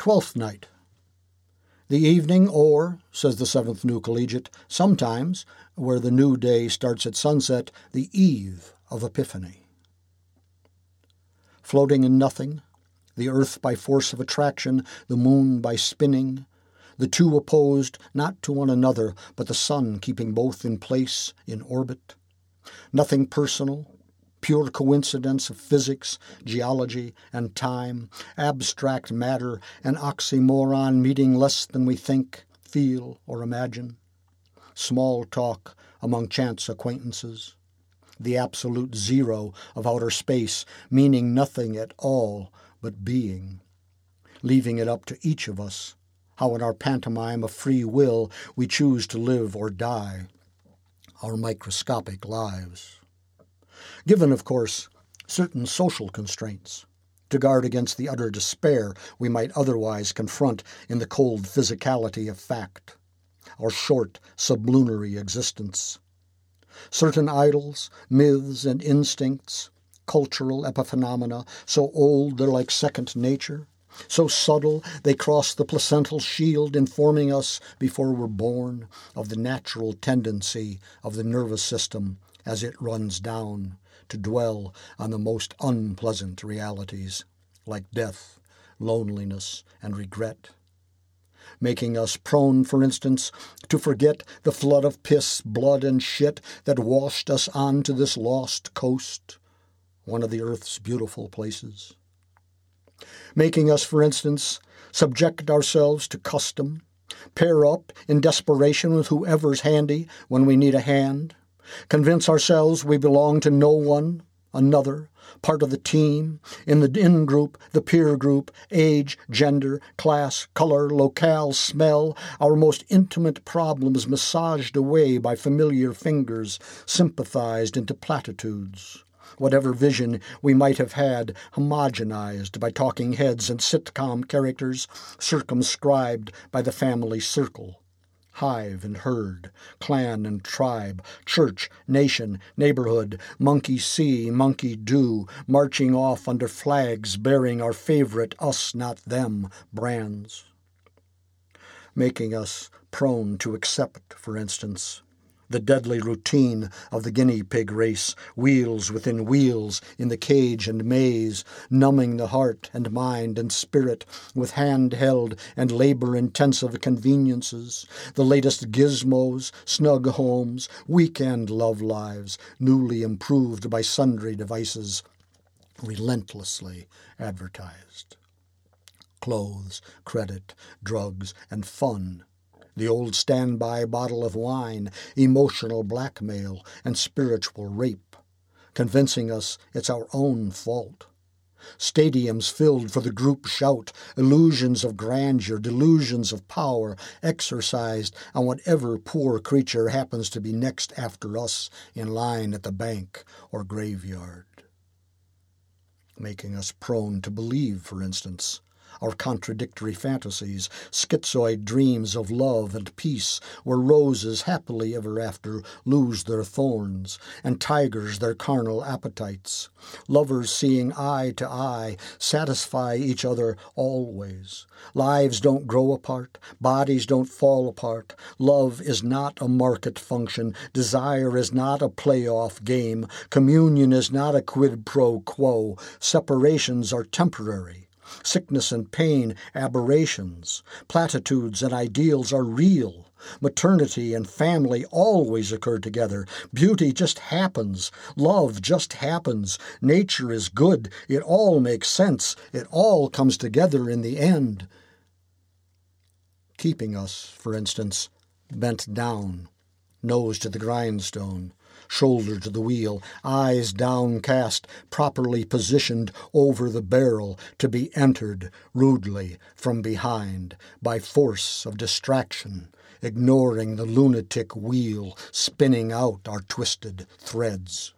Twelfth night. The evening, or, says the Seventh New Collegiate, sometimes, where the new day starts at sunset, the eve of Epiphany. Floating in nothing, the earth by force of attraction, the moon by spinning, the two opposed not to one another, but the sun keeping both in place, in orbit. Nothing personal, pure coincidence of physics, geology, and time, abstract matter, and oxymoron meeting less than we think, feel, or imagine. Small talk among chance acquaintances. The absolute zero of outer space, meaning nothing at all but being. Leaving it up to each of us, how in our pantomime of free will we choose to live or die, our microscopic lives given, of course, certain social constraints to guard against the utter despair we might otherwise confront in the cold physicality of fact, our short, sublunary existence. Certain idols, myths, and instincts, cultural epiphenomena, so old they're like second nature, so subtle they cross the placental shield, informing us before we're born of the natural tendency of the nervous system as it runs down to dwell on the most unpleasant realities, like death, loneliness, and regret. Making us prone, for instance, to forget the flood of piss, blood, and shit that washed us on to this lost coast, one of the earth's beautiful places. Making us, for instance, subject ourselves to custom, pair up in desperation with whoever's handy when we need a hand, convince ourselves we belong to no one, another, part of the team, in the in group, the peer group, age, gender, class, color, locale, smell, our most intimate problems massaged away by familiar fingers, sympathized into platitudes. Whatever vision we might have had, homogenized by talking heads and sitcom characters, circumscribed by the family circle hive and herd, clan and tribe, church, nation, neighborhood, monkey see, monkey do, marching off under flags bearing our favorite us not them brands. Making us prone to accept, for instance, the deadly routine of the guinea pig race, wheels within wheels in the cage and maze, numbing the heart and mind and spirit with hand-held and labor-intensive conveniences, the latest gizmos, snug homes, weekend love lives, newly improved by sundry devices, relentlessly advertised. Clothes, credit, drugs, and fun the old standby bottle of wine, emotional blackmail, and spiritual rape, convincing us it's our own fault. Stadiums filled for the group shout, illusions of grandeur, delusions of power, exercised on whatever poor creature happens to be next after us in line at the bank or graveyard. Making us prone to believe, for instance, our contradictory fantasies, schizoid dreams of love and peace, where roses happily ever after lose their thorns, and tigers their carnal appetites. Lovers seeing eye to eye satisfy each other always. Lives don't grow apart, bodies don't fall apart. Love is not a market function, desire is not a playoff game, communion is not a quid pro quo, separations are temporary. Sickness and pain, aberrations. Platitudes and ideals are real. Maternity and family always occur together. Beauty just happens. Love just happens. Nature is good. It all makes sense. It all comes together in the end. Keeping us, for instance, bent down, nose to the grindstone, shoulder to the wheel, eyes downcast, properly positioned over the barrel to be entered rudely from behind by force of distraction, ignoring the lunatic wheel spinning out our twisted threads.